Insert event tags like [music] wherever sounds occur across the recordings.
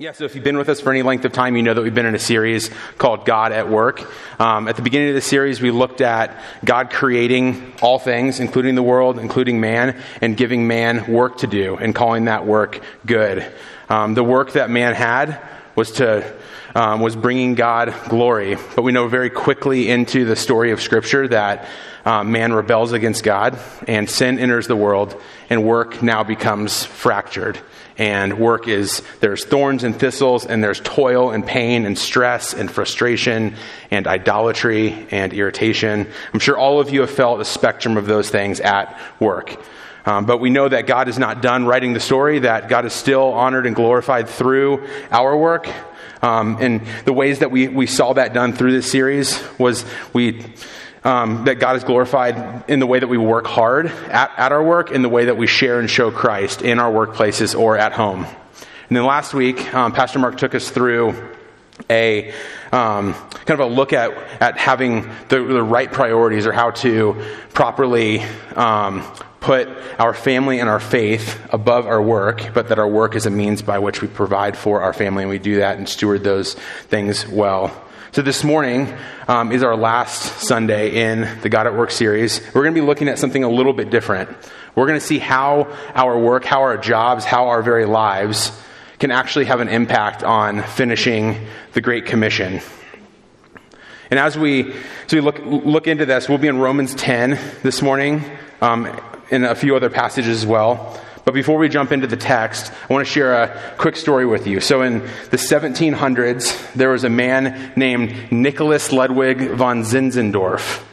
Yeah, so if you've been with us for any length of time, you know that we've been in a series called God at Work. Um, at the beginning of the series, we looked at God creating all things, including the world, including man, and giving man work to do and calling that work good. Um, the work that man had was to um, was bringing God glory, but we know very quickly into the story of Scripture that um, man rebels against God and sin enters the world, and work now becomes fractured. And work is there's thorns and thistles and there's toil and pain and stress and frustration and idolatry and irritation. I'm sure all of you have felt a spectrum of those things at work um, but we know that god is not done writing the story that god is still honored and glorified through our work um, and the ways that we, we saw that done through this series was we um, that God is glorified in the way that we work hard at, at our work, in the way that we share and show Christ in our workplaces or at home. And then last week, um, Pastor Mark took us through a um, kind of a look at, at having the, the right priorities or how to properly um, put our family and our faith above our work, but that our work is a means by which we provide for our family, and we do that and steward those things well. So, this morning um, is our last Sunday in the God at Work series. We're going to be looking at something a little bit different. We're going to see how our work, how our jobs, how our very lives can actually have an impact on finishing the Great Commission. And as we, as we look, look into this, we'll be in Romans 10 this morning, um, and a few other passages as well. But before we jump into the text, I want to share a quick story with you. So, in the 1700s, there was a man named Nicholas Ludwig von Zinzendorf.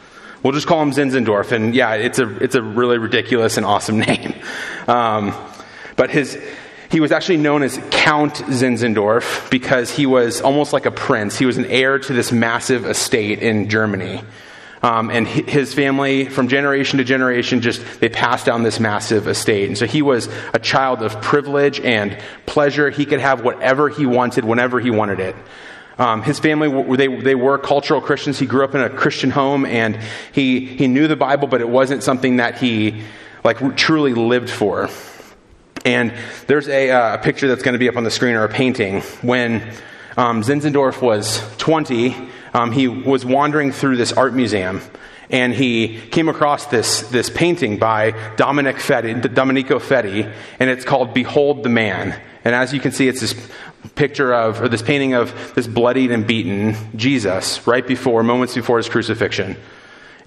We'll just call him Zinzendorf. And yeah, it's a, it's a really ridiculous and awesome [laughs] name. Um, but his, he was actually known as Count Zinzendorf because he was almost like a prince. He was an heir to this massive estate in Germany. Um, and his family, from generation to generation, just they passed down this massive estate. And so he was a child of privilege and pleasure. He could have whatever he wanted whenever he wanted it. Um, his family, they, they were cultural Christians. He grew up in a Christian home and he, he knew the Bible, but it wasn't something that he like truly lived for. And there's a, uh, a picture that's going to be up on the screen or a painting. When um, Zinzendorf was 20, um, he was wandering through this art museum and he came across this, this painting by Dominic Fetti, Domenico Fetti, and it's called Behold the Man. And as you can see, it's this picture of, or this painting of this bloodied and beaten Jesus right before, moments before his crucifixion.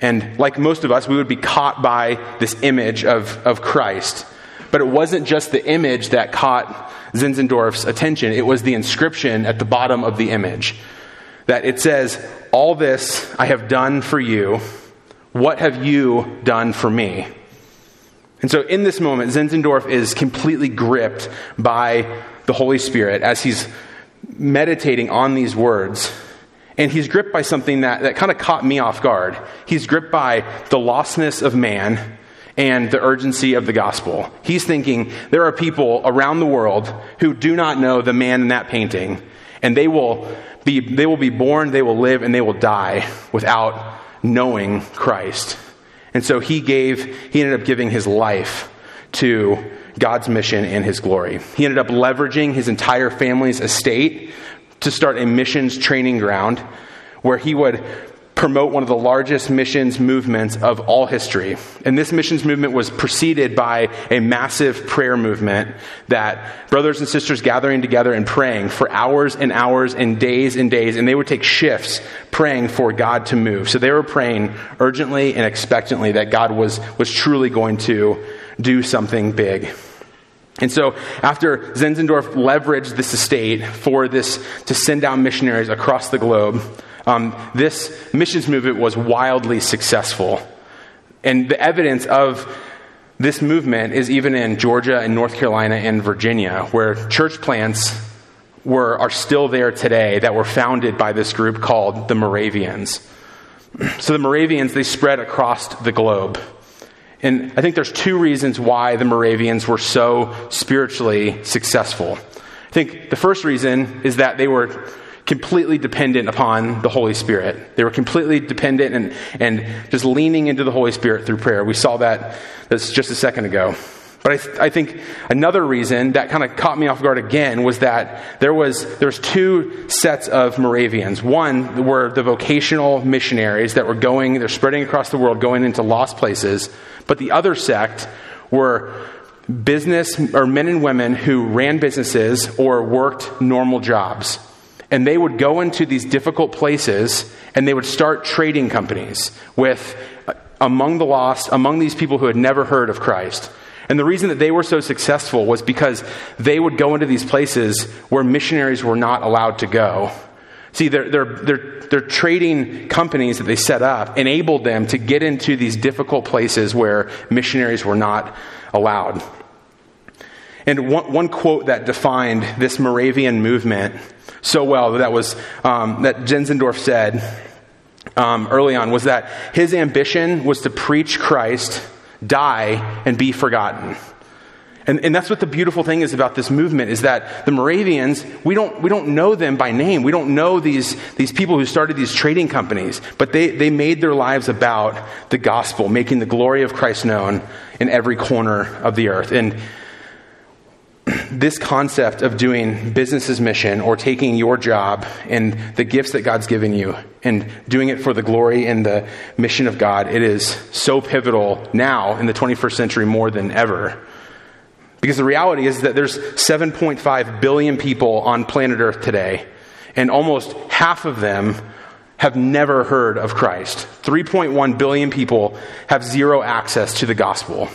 And like most of us, we would be caught by this image of, of Christ. But it wasn't just the image that caught Zinzendorf's attention, it was the inscription at the bottom of the image that it says, All this I have done for you. What have you done for me? And so in this moment, Zinzendorf is completely gripped by the Holy Spirit as he's meditating on these words. And he's gripped by something that, that kind of caught me off guard. He's gripped by the lostness of man and the urgency of the gospel. He's thinking there are people around the world who do not know the man in that painting, and they will be, they will be born, they will live, and they will die without knowing Christ. And so he gave, he ended up giving his life to God's mission and his glory. He ended up leveraging his entire family's estate to start a missions training ground where he would promote one of the largest missions movements of all history. And this missions movement was preceded by a massive prayer movement that brothers and sisters gathering together and praying for hours and hours and days and days, and they would take shifts praying for God to move. So they were praying urgently and expectantly that God was, was truly going to do something big. And so, after Zinzendorf leveraged this estate for this to send down missionaries across the globe, um, this missions movement was wildly successful. And the evidence of this movement is even in Georgia and North Carolina and Virginia, where church plants were, are still there today that were founded by this group called the Moravians. [clears throat] So the Moravians, they spread across the globe. And I think there's two reasons why the Moravians were so spiritually successful. I think the first reason is that they were completely dependent upon the Holy Spirit. They were completely dependent and, and just leaning into the Holy Spirit through prayer. We saw that just a second ago. But I, th- I, think another reason that kind of caught me off guard again was that there was there's two sets of Moravians. One were the vocational missionaries that were going, they're spreading across the world, going into lost places. But the other sect were business or men and women who ran businesses or worked normal jobs. And they would go into these difficult places and they would start trading companies with uh, among the lost, among these people who had never heard of Christ. And the reason that they were so successful was because they would go into these places where missionaries were not allowed to go. See, their, their, their, their trading companies that they set up enabled them to get into these difficult places where missionaries were not allowed. And one, one quote that defined this Moravian movement so well that was um, that Zinzendorf said um, early on was that his ambition was to preach Christ, die, and be forgotten. And, and that's what the beautiful thing is about this movement is that the Moravians, we don't, we don't know them by name. We don't know these, these people who started these trading companies, but they, they made their lives about the gospel, making the glory of Christ known in every corner of the earth. And this concept of doing business's mission or taking your job and the gifts that God's given you and doing it for the glory and the mission of God, it is so pivotal now in the 21st century more than ever. Because the reality is that there's 7.5 billion people on planet Earth today, and almost half of them have never heard of Christ. 3.1 billion people have zero access to the gospel.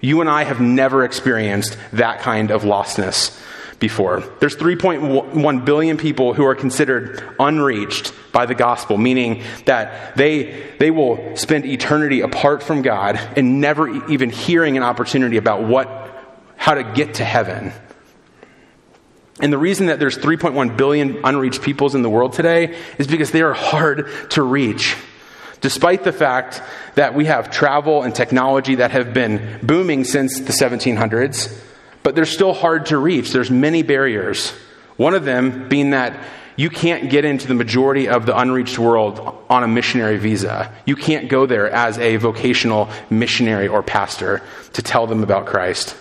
You and I have never experienced that kind of lostness before. There's 3.1 billion people who are considered unreached by the gospel, meaning that they, they will spend eternity apart from God and never even hearing an opportunity about what, how to get to heaven. And the reason that there's 3.1 billion unreached peoples in the world today is because they are hard to reach. Despite the fact that we have travel and technology that have been booming since the 1700s, but they're still hard to reach. There's many barriers. One of them being that you can't get into the majority of the unreached world on a missionary visa. You can't go there as a vocational missionary or pastor to tell them about Christ.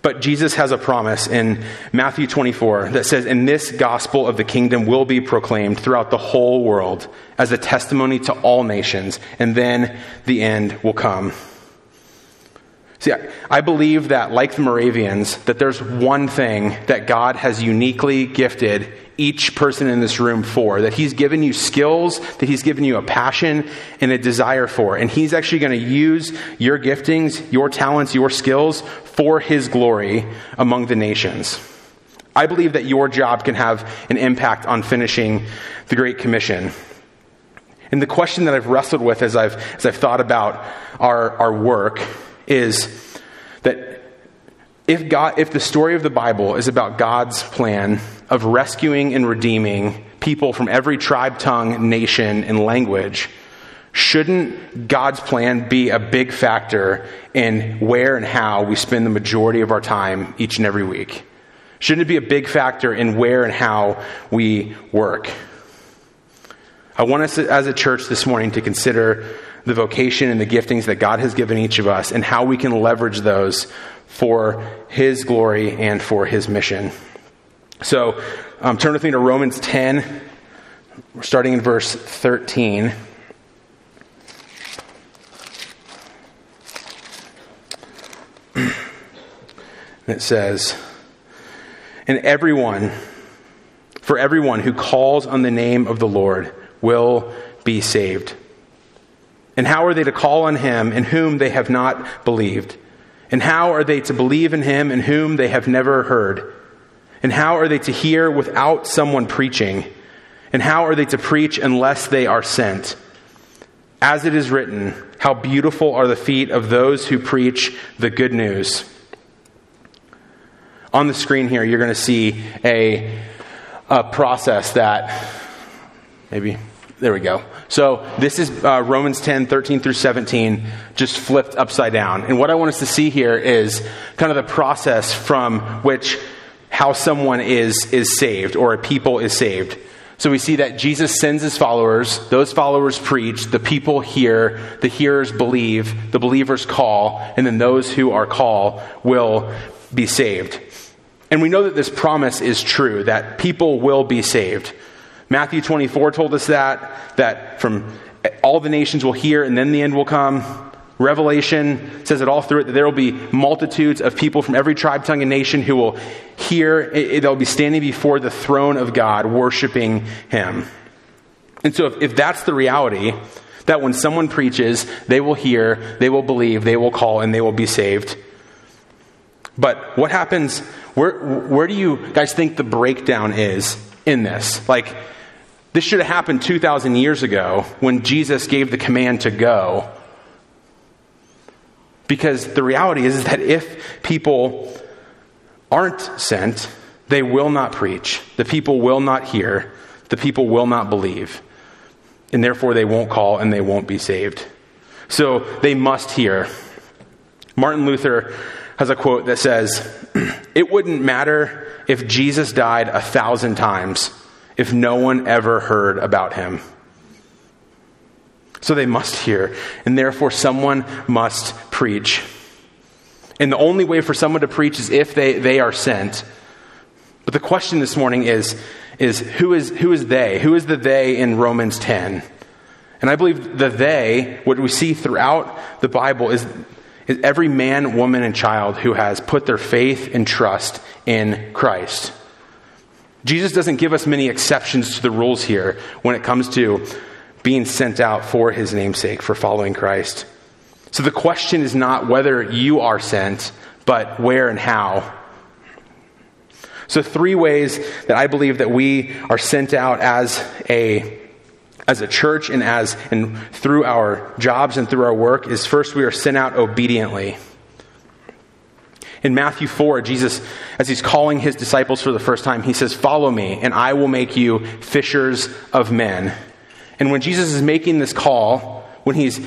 But Jesus has a promise in Matthew 24 that says, And this gospel of the kingdom will be proclaimed throughout the whole world as a testimony to all nations, and then the end will come. See, I believe that, like the Moravians, that there's one thing that God has uniquely gifted each person in this room for, that He's given you skills, that He's given you a passion and a desire for. And He's actually going to use your giftings, your talents, your skills for His glory among the nations. I believe that your job can have an impact on finishing the Great Commission. And the question that I've wrestled with as I've, as I've thought about our, our work is that if God, if the story of the Bible is about God's plan of rescuing and redeeming people from every tribe, tongue, nation, and language, shouldn't God's plan be a big factor in where and how we spend the majority of our time each and every week? Shouldn't it be a big factor in where and how we work? I want us as a church this morning to consider the vocation and the giftings that God has given each of us and how we can leverage those for His glory and for His mission. So um, turn with me to Romans 10. We're starting in verse 13. [clears throat] it says, And everyone, for everyone who calls on the name of the Lord will be saved. And how are they to call on him in whom they have not believed? And how are they to believe in him in whom they have never heard? And how are they to hear without someone preaching? And how are they to preach unless they are sent? As it is written, how beautiful are the feet of those who preach the good news. On the screen here, you're going to see a, a process that maybe there we go. So this is uh, Romans 10, 13 through 17, just flipped upside down. And what I want us to see here is kind of the process from which how someone is, is saved or a people is saved. So we see that Jesus sends his followers, those followers preach, the people hear, the hearers believe, the believers call, and then those who are called will be saved. And we know that this promise is true, that people will be saved. Matthew 24 told us that, that from all the nations will hear and then the end will come. Revelation says it all through it that there will be multitudes of people from every tribe, tongue, and nation who will hear. They'll be standing before the throne of God, worshiping Him. And so, if, if that's the reality, that when someone preaches, they will hear, they will believe, they will call, and they will be saved. But what happens? Where, where do you guys think the breakdown is in this? Like, this should have happened 2,000 years ago when Jesus gave the command to go. Because the reality is, that if people aren't sent, they will not preach. The people will not hear. The people will not believe. And therefore, they won't call and they won't be saved. So they must hear. Martin Luther has a quote that says, [clears throat] It wouldn't matter if Jesus died a thousand times if no one ever heard about him. So they must hear, and therefore someone must preach. And the only way for someone to preach is if they, they are sent. But the question this morning is, is, who is who is they? Who is the they in Romans 10? And I believe the they, what we see throughout the Bible, is, is every man, woman, and child who has put their faith and trust in Christ. Jesus doesn't give us many exceptions to the rules here when it comes to being sent out for his namesake, for following Christ. So the question is not whether you are sent, but where and how. So three ways that I believe that we are sent out as a as a church and as and through our jobs and through our work is first we are sent out obediently. In Matthew 4, Jesus, as he's calling his disciples for the first time, he says, Follow me, and I will make you fishers of men. And when Jesus is making this call, when he's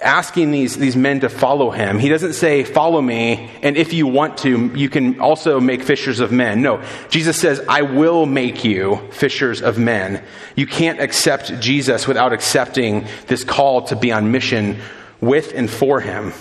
asking these, these men to follow him, he doesn't say, Follow me, and if you want to, you can also make fishers of men. No, Jesus says, I will make you fishers of men. You can't accept Jesus without accepting this call to be on mission with and for him.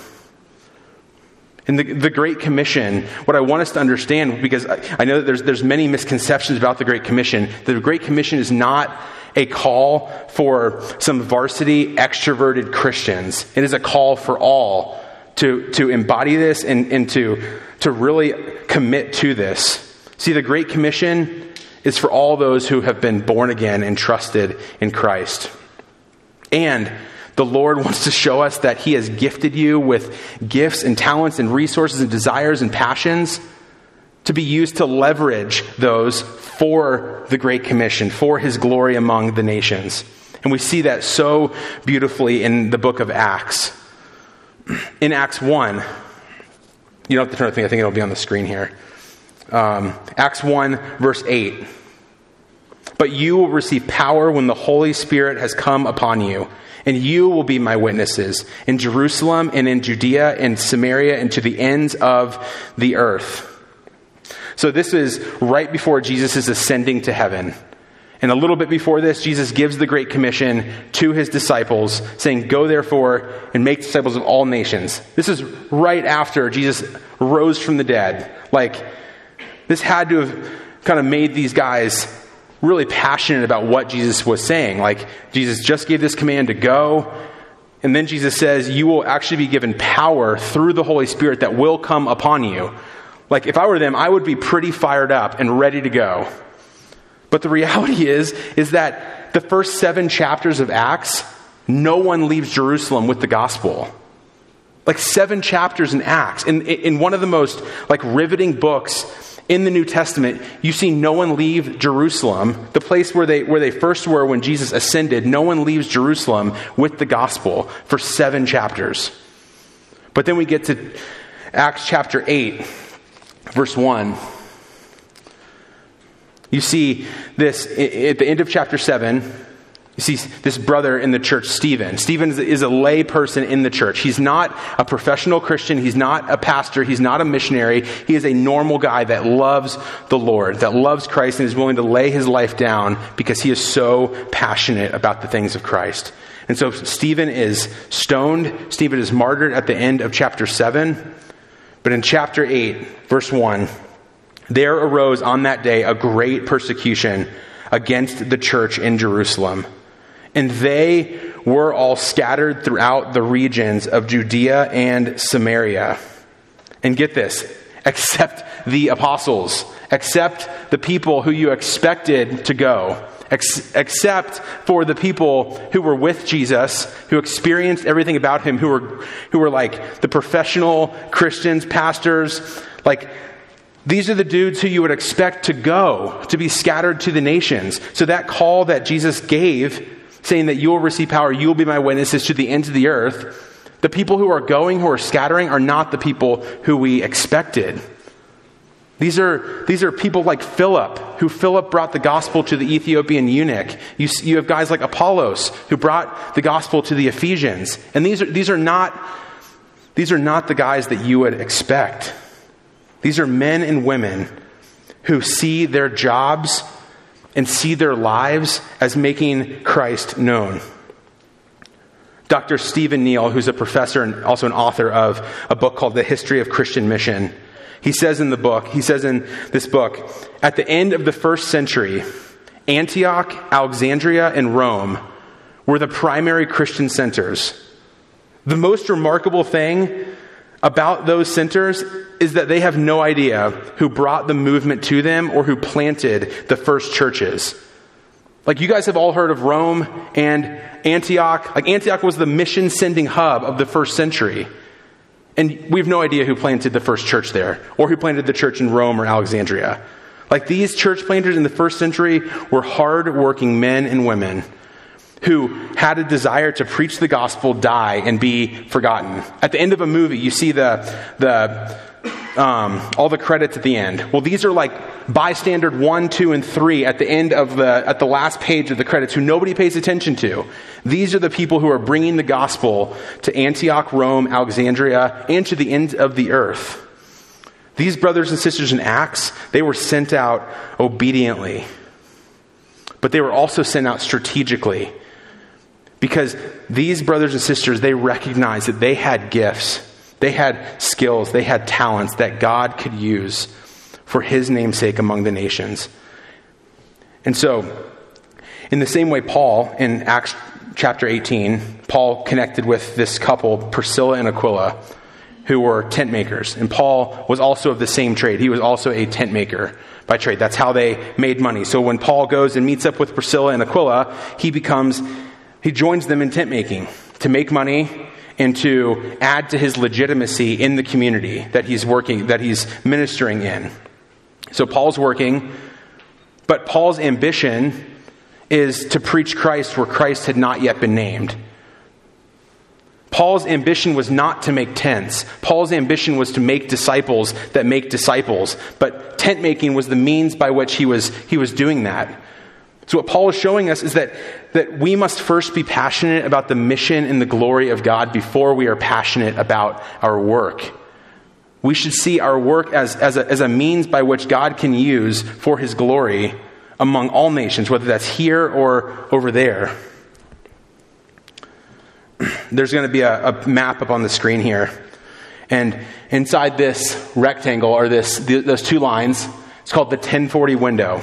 In the, the Great Commission, what I want us to understand, because I, I know that there's, there's many misconceptions about the Great Commission, the Great Commission is not a call for some varsity extroverted Christians. It is a call for all to, to embody this and, and to, to really commit to this. See, the Great Commission is for all those who have been born again and trusted in Christ. And the Lord wants to show us that He has gifted you with gifts and talents and resources and desires and passions to be used to leverage those for the Great Commission, for His glory among the nations. And we see that so beautifully in the book of Acts. [clears throat] In Acts 1, you don't have to turn the thing, I think it'll be on the screen here. Um, Acts 1, verse 8. But you will receive power when the Holy Spirit has come upon you and you will be my witnesses in Jerusalem and in Judea and Samaria and to the ends of the earth. So this is right before Jesus is ascending to heaven. And a little bit before this, Jesus gives the Great Commission to his disciples, saying, Go therefore and make disciples of all nations. This is right after Jesus rose from the dead. Like, this had to have kind of made these guys really passionate about what Jesus was saying. Like, Jesus just gave this command to go. And then Jesus says, You will actually be given power through the Holy Spirit that will come upon you. Like, if I were them, I would be pretty fired up and ready to go. But the reality [laughs] is, is that the first seven chapters of Acts, no one leaves Jerusalem with the gospel. Like seven chapters in Acts. In, in one of the most like riveting books in the New Testament, you see no one leave Jerusalem, the place where they, where they first were when Jesus ascended. No one leaves Jerusalem with the gospel for seven chapters. But then we get to Acts chapter 8, verse 1. You see this at the end of chapter 7. You see, this brother in the church, Stephen. Stephen is a lay person in the church. He's not a professional Christian. He's not a pastor. He's not a missionary. He is a normal guy that loves the Lord, that loves Christ, and is willing to lay his life down because he is so passionate about the things of Christ. And so Stephen is stoned. Stephen is martyred at the end of chapter 7. But in chapter 8, verse 1, there arose on that day a great persecution against the church in Jerusalem and they were all scattered throughout the regions of Judea and Samaria. And get this, except the apostles, except the people who you expected to go, ex- except for the people who were with Jesus, who experienced everything about him, who were, who were like the professional Christians, pastors, like these are the dudes who you would expect to go, to be scattered to the nations. So that call that Jesus gave saying that you will receive power, you will be my witnesses to the ends of the earth, the people who are going, who are scattering, are not the people who we expected. These are, these are people like Philip, who Philip brought the gospel to the Ethiopian eunuch. You, you have guys like Apollos, who brought the gospel to the Ephesians. And these are, these, are not, these are not the guys that you would expect. These are men and women who see their jobs and see their lives as making Christ known. Dr. Stephen Neill, who's a professor and also an author of a book called The History of Christian Mission, he says in the book, he says in this book, at the end of the first century, Antioch, Alexandria, and Rome were the primary Christian centers. The most remarkable thing about those centers is that they have no idea who brought the movement to them or who planted the first churches. Like you guys have all heard of Rome and Antioch. Like Antioch was the mission sending hub of the first century. And we have no idea who planted the first church there or who planted the church in Rome or Alexandria. Like these church planters in the first century were hard working men and women who had a desire to preach the gospel die and be forgotten. At the end of a movie, you see the, the, um, all the credits at the end. Well, these are like bystander one, two, and three at the end of the, at the last page of the credits who nobody pays attention to. These are the people who are bringing the gospel to Antioch, Rome, Alexandria, and to the end of the earth. These brothers and sisters in Acts, they were sent out obediently, but they were also sent out strategically because these brothers and sisters, they recognized that they had gifts, they had skills, they had talents that God could use for his namesake among the nations. And so, in the same way, Paul, in Acts chapter 18, Paul connected with this couple, Priscilla and Aquila, who were tent makers. And Paul was also of the same trade. He was also a tent maker by trade. That's how they made money. So when Paul goes and meets up with Priscilla and Aquila, he becomes he joins them in tent making to make money and to add to his legitimacy in the community that he's working, that he's ministering in. So Paul's working, but Paul's ambition is to preach Christ where Christ had not yet been named. Paul's ambition was not to make tents. Paul's ambition was to make disciples that make disciples. But tent making was the means by which he was, he was doing that. So, what Paul is showing us is that, that we must first be passionate about the mission and the glory of God before we are passionate about our work. We should see our work as, as, a, as a means by which God can use for his glory among all nations, whether that's here or over there. [clears throat] There's going to be a, a map up on the screen here. And inside this rectangle are this, those two lines. It's called the 1040 window.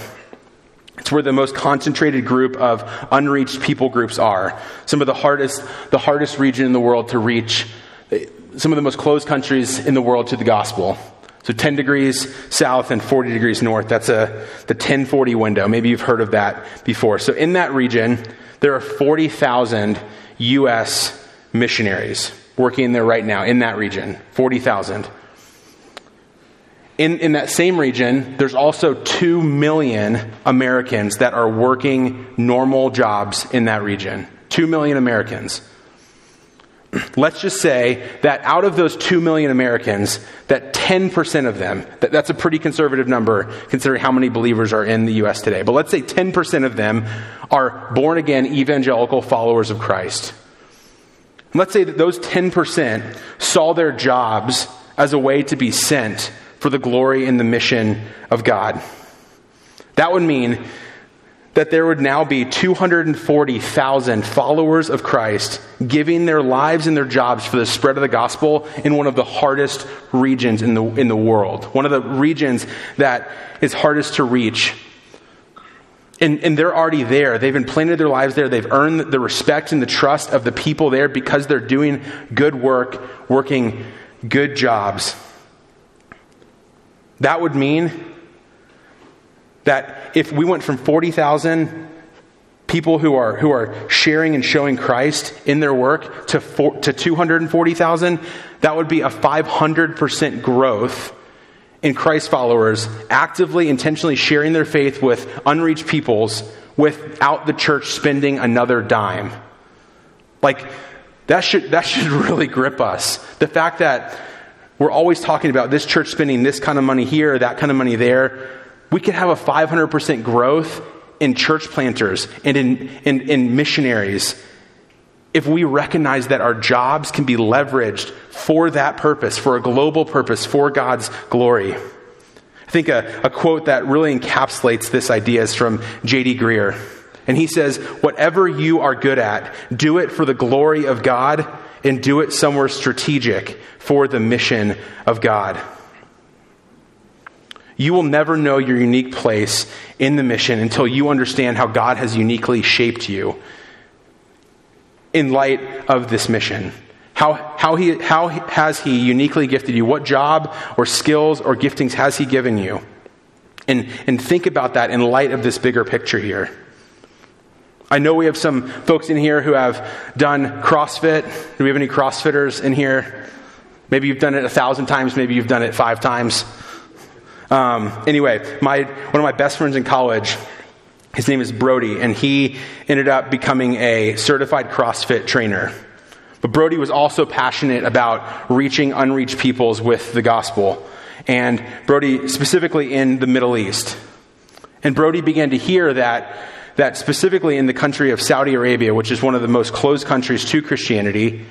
Where the most concentrated group of unreached people groups are. Some of the hardest, the hardest region in the world to reach, eh, some of the most closed countries in the world to the gospel. So 10 degrees south and 40 degrees north. That's a, the 1040 window. Maybe you've heard of that before. So in that region, there are 40,000 U.S. missionaries working there right now in that region. 40,000. In, in that same region, there's also 2 million Americans that are working normal jobs in that region. 2 million Americans. [clears throat] let's just say that out of those 2 million Americans, that 10% of them, that, that's a pretty conservative number considering how many believers are in the U.S. today, but let's say 10% of them are born again evangelical followers of Christ. Let's say that those 10% saw their jobs as a way to be sent for the glory and the mission of God. That would mean that there would now be 240,000 followers of Christ giving their lives and their jobs for the spread of the gospel in one of the hardest regions in the, in the world, one of the regions that is hardest to reach. And, and they're already there. They've implanted their lives there. They've earned the respect and the trust of the people there because they're doing good work, working good jobs. That would mean that if we went from 40,000 people who are, who are sharing and showing Christ in their work to, four, to 240,000, that would be a 500% growth in Christ followers actively, intentionally sharing their faith with unreached peoples without the church spending another dime. Like, that should, that should [laughs] really grip us. The fact that we're always talking about this church spending this kind of money here, that kind of money there we could have a 500% growth in church planters and in, in, in missionaries if we recognize that our jobs can be leveraged for that purpose, for a global purpose, for God's glory. I think a, a quote that really encapsulates this idea is from J.D. Greear. And he says, Whatever you are good at, do it for the glory of God and do it somewhere strategic for the mission of God. You will never know your unique place in the mission until you understand how God has uniquely shaped you in light of this mission. How, how, he, how has He uniquely gifted you? What job or skills or giftings has He given you? And, and think about that in light of this bigger picture here. I know we have some folks in here who have done CrossFit. Do we have any CrossFitters in here? Maybe you've done it a thousand times, maybe you've done it five times. Um, anyway, my, one of my best friends in college, his name is Brody, and he ended up becoming a certified CrossFit trainer. But Brody was also passionate about reaching unreached peoples with the gospel, and Brody specifically in the Middle East. And Brody began to hear that, that specifically in the country of Saudi Arabia, which is one of the most closed countries to Christianity,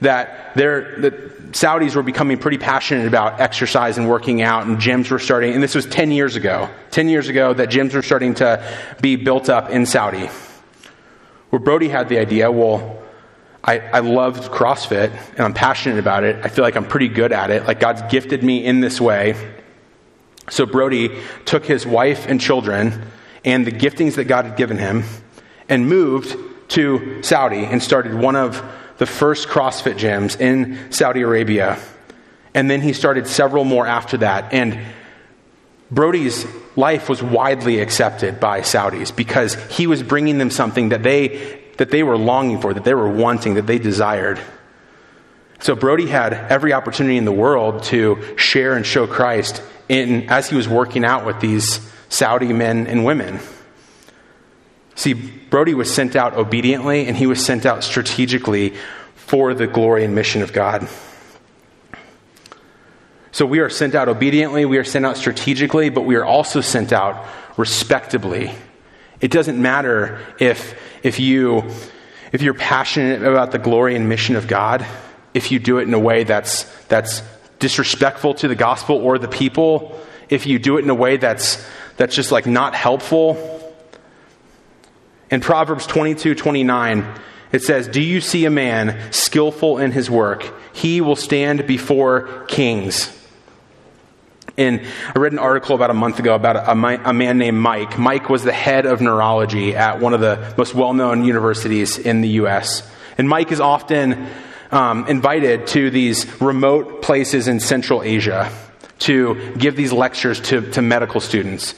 that that Saudis were becoming pretty passionate about exercise and working out, and gyms were starting, and this was 10 years ago. 10 years ago, that gyms were starting to be built up in Saudi. Where Brody had the idea, well, I, I loved CrossFit, and I'm passionate about it. I feel like I'm pretty good at it. Like God's gifted me in this way. So Brody took his wife and children and the giftings that God had given him and moved to Saudi and started one of the first CrossFit gyms in Saudi Arabia. And then he started several more after that. And Brody's life was widely accepted by Saudis because he was bringing them something that they, that they were longing for, that they were wanting, that they desired. So Brody had every opportunity in the world to share and show Christ in, as he was working out with these Saudi men and women. See, Brody was sent out obediently and he was sent out strategically for the glory and mission of God. So we are sent out obediently, we are sent out strategically, but we are also sent out respectably. It doesn't matter if, if, you, if you're passionate about the glory and mission of God, if you do it in a way that's, that's disrespectful to the gospel or the people, if you do it in a way that's, that's just like not helpful, in Proverbs 22 29, it says, Do you see a man skillful in his work? He will stand before kings. And I read an article about a month ago about a, a, man named Mike. Mike was the head of neurology at one of the most well known universities in the U.S. And Mike is often um, invited to these remote places in Central Asia to give these lectures to, to medical students.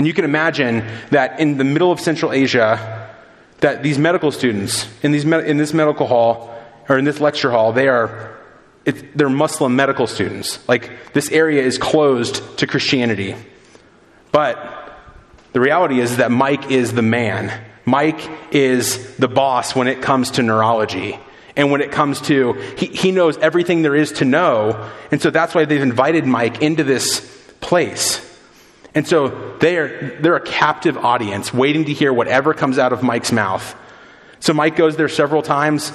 And you can imagine that in the middle of Central Asia, that these medical students in, these in this medical hall, or in this lecture hall, they are they're Muslim medical students. Like, this area is closed to Christianity. But the reality is that Mike is the man. Mike is the boss when it comes to neurology. And when it comes to, he, he knows everything there is to know. And so that's why they've invited Mike into this place. And so they are, they're a captive audience waiting to hear whatever comes out of Mike's mouth. So Mike goes there several times.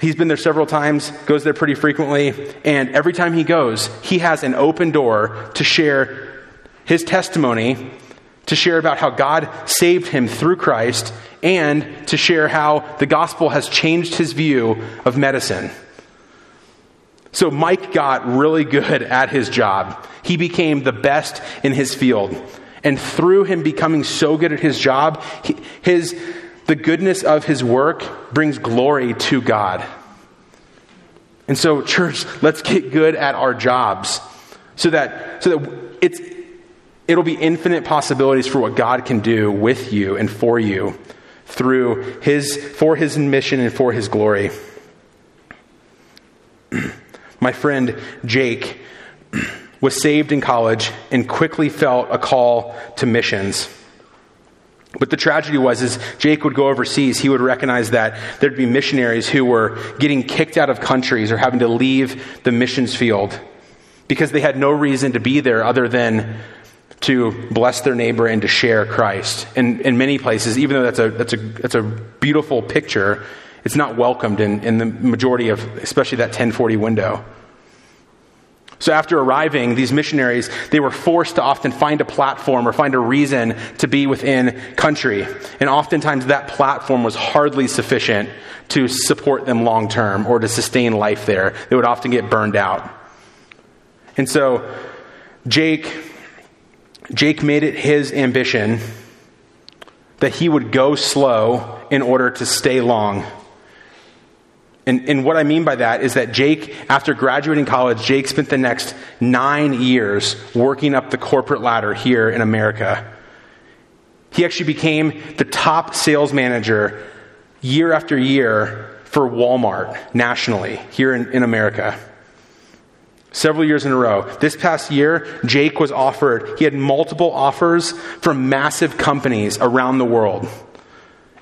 He's been there several times, goes there pretty frequently, and every time he goes, he has an open door to share his testimony, to share about how God saved him through Christ, and to share how the gospel has changed his view of medicine. So Mike got really good at his job. He became the best in his field. And through him becoming so good at his job, his the goodness of his work brings glory to God. And so, church, let's get good at our jobs so that, so that it's, it'll be infinite possibilities for what God can do with you and for you through his, for his mission and for his glory. [clears throat] My friend Jake was saved in college and quickly felt a call to missions. But the tragedy was, as Jake would go overseas, he would recognize that there'd be missionaries who were getting kicked out of countries or having to leave the missions field because they had no reason to be there other than to bless their neighbor and to share Christ. And in many places, even though that's a, that's a, that's a beautiful picture, it's not welcomed in, in the majority of, especially that 1040 window. So after arriving, these missionaries, they were forced to often find a platform or find a reason to be within country. And oftentimes that platform was hardly sufficient to support them long term or to sustain life there. They would often get burned out. And so Jake, Jake made it his ambition that he would go slow in order to stay long. And, and what I mean by that is that Jake, after graduating college, Jake spent the next nine years working up the corporate ladder here in America. He actually became the top sales manager year after year for Walmart nationally here in, in America. Several years in a row. This past year, Jake was offered, he had multiple offers from massive companies around the world.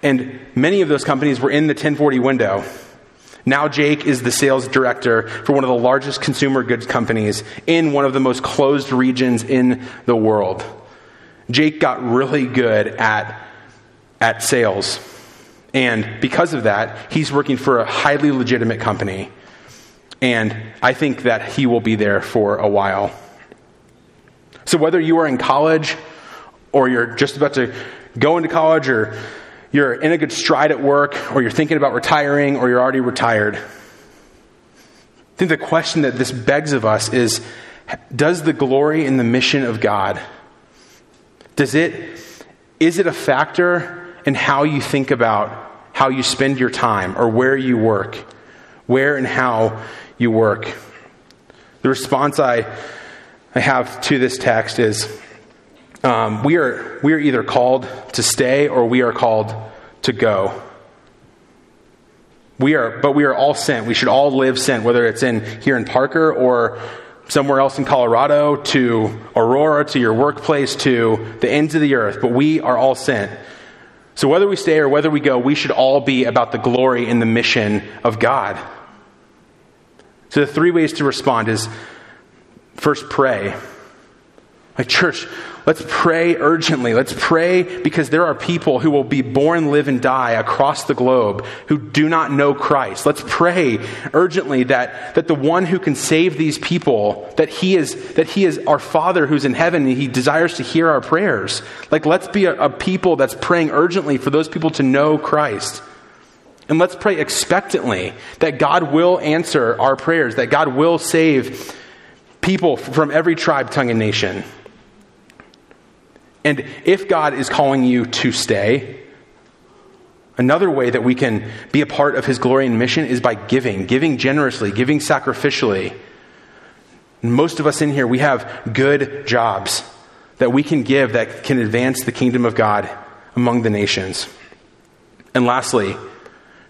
And many of those companies were in the 1040 window. Now, Jake is the sales director for one of the largest consumer goods companies in one of the most closed regions in the world. Jake got really good at, at sales. And because of that, he's working for a highly legitimate company. And I think that he will be there for a while. So, whether you are in college or you're just about to go into college or you're in a good stride at work, or you're thinking about retiring, or you're already retired. I think the question that this begs of us is Does the glory in the mission of God, does it, is it a factor in how you think about how you spend your time or where you work? Where and how you work? The response I, I have to this text is um, we, are, we are either called to stay or we are called to go. We are, but we are all sent. We should all live sent, whether it's in here in Parker or somewhere else in Colorado, to Aurora, to your workplace, to the ends of the earth. But we are all sent. So whether we stay or whether we go, we should all be about the glory and the mission of God. So the three ways to respond is first pray. Like, church, let's pray urgently. Let's pray because there are people who will be born, live, and die across the globe who do not know Christ. Let's pray urgently that, that the one who can save these people, that he is, that he is our Father who's in heaven and he desires to hear our prayers. Like, let's be a, a people that's praying urgently for those people to know Christ. And let's pray expectantly that God will answer our prayers, that God will save people from every tribe, tongue, and nation. And if God is calling you to stay, another way that we can be a part of his glory and mission is by giving, giving generously, giving sacrificially. Most of us in here, we have good jobs that we can give that can advance the kingdom of God among the nations. And lastly,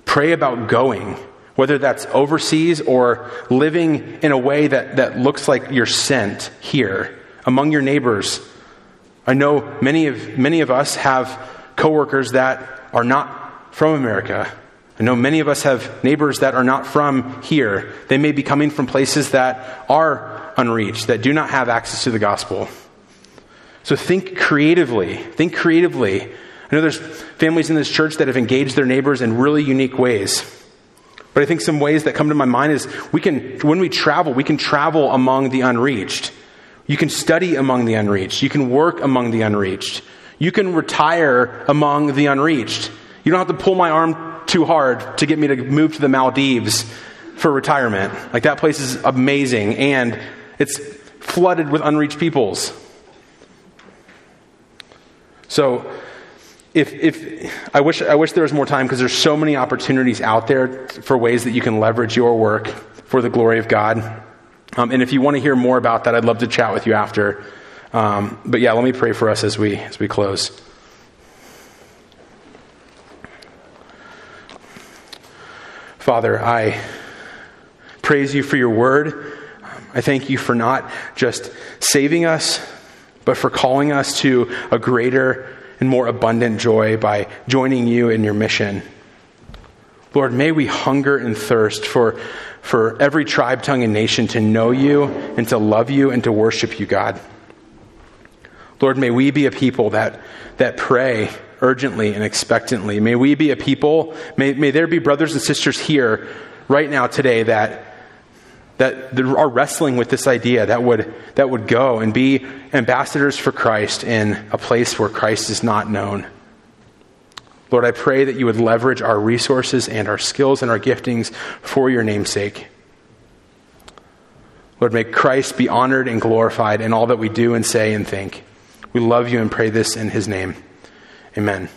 pray about going, whether that's overseas or living in a way that, that looks like you're sent here among your neighbors I know many of, many of us have coworkers that are not from America, I know many of us have neighbors that are not from here. They may be coming from places that are unreached, that do not have access to the gospel. So think creatively. Think creatively. I know there's families in this church that have engaged their neighbors in really unique ways. But I think some ways that come to my mind is we can, when we travel, we can travel among the unreached. You can study among the unreached. You can work among the unreached. You can retire among the unreached. You don't have to pull my arm too hard to get me to move to the Maldives for retirement. Like that place is amazing and it's flooded with unreached peoples. So if, if I wish I wish there was more time because there's so many opportunities out there for ways that you can leverage your work for the glory of God. Um, and if you want to hear more about that, I'd love to chat with you after. Um, but yeah, let me pray for us as we as we close. Father, I praise you for your word. I thank you for not just saving us, but for calling us to a greater and more abundant joy by joining you in your mission. Lord, may we hunger and thirst for, for every tribe, tongue, and nation to know you and to love you and to worship you, God. Lord, may we be a people that, that pray urgently and expectantly. May we be a people, may, may there be brothers and sisters here right now today that, that are wrestling with this idea that would, that would go and be ambassadors for Christ in a place where Christ is not known. Lord, I pray that you would leverage our resources and our skills and our giftings for your name's sake. Lord, may Christ be honored and glorified in all that we do and say and think. We love you and pray this in his name. Amen.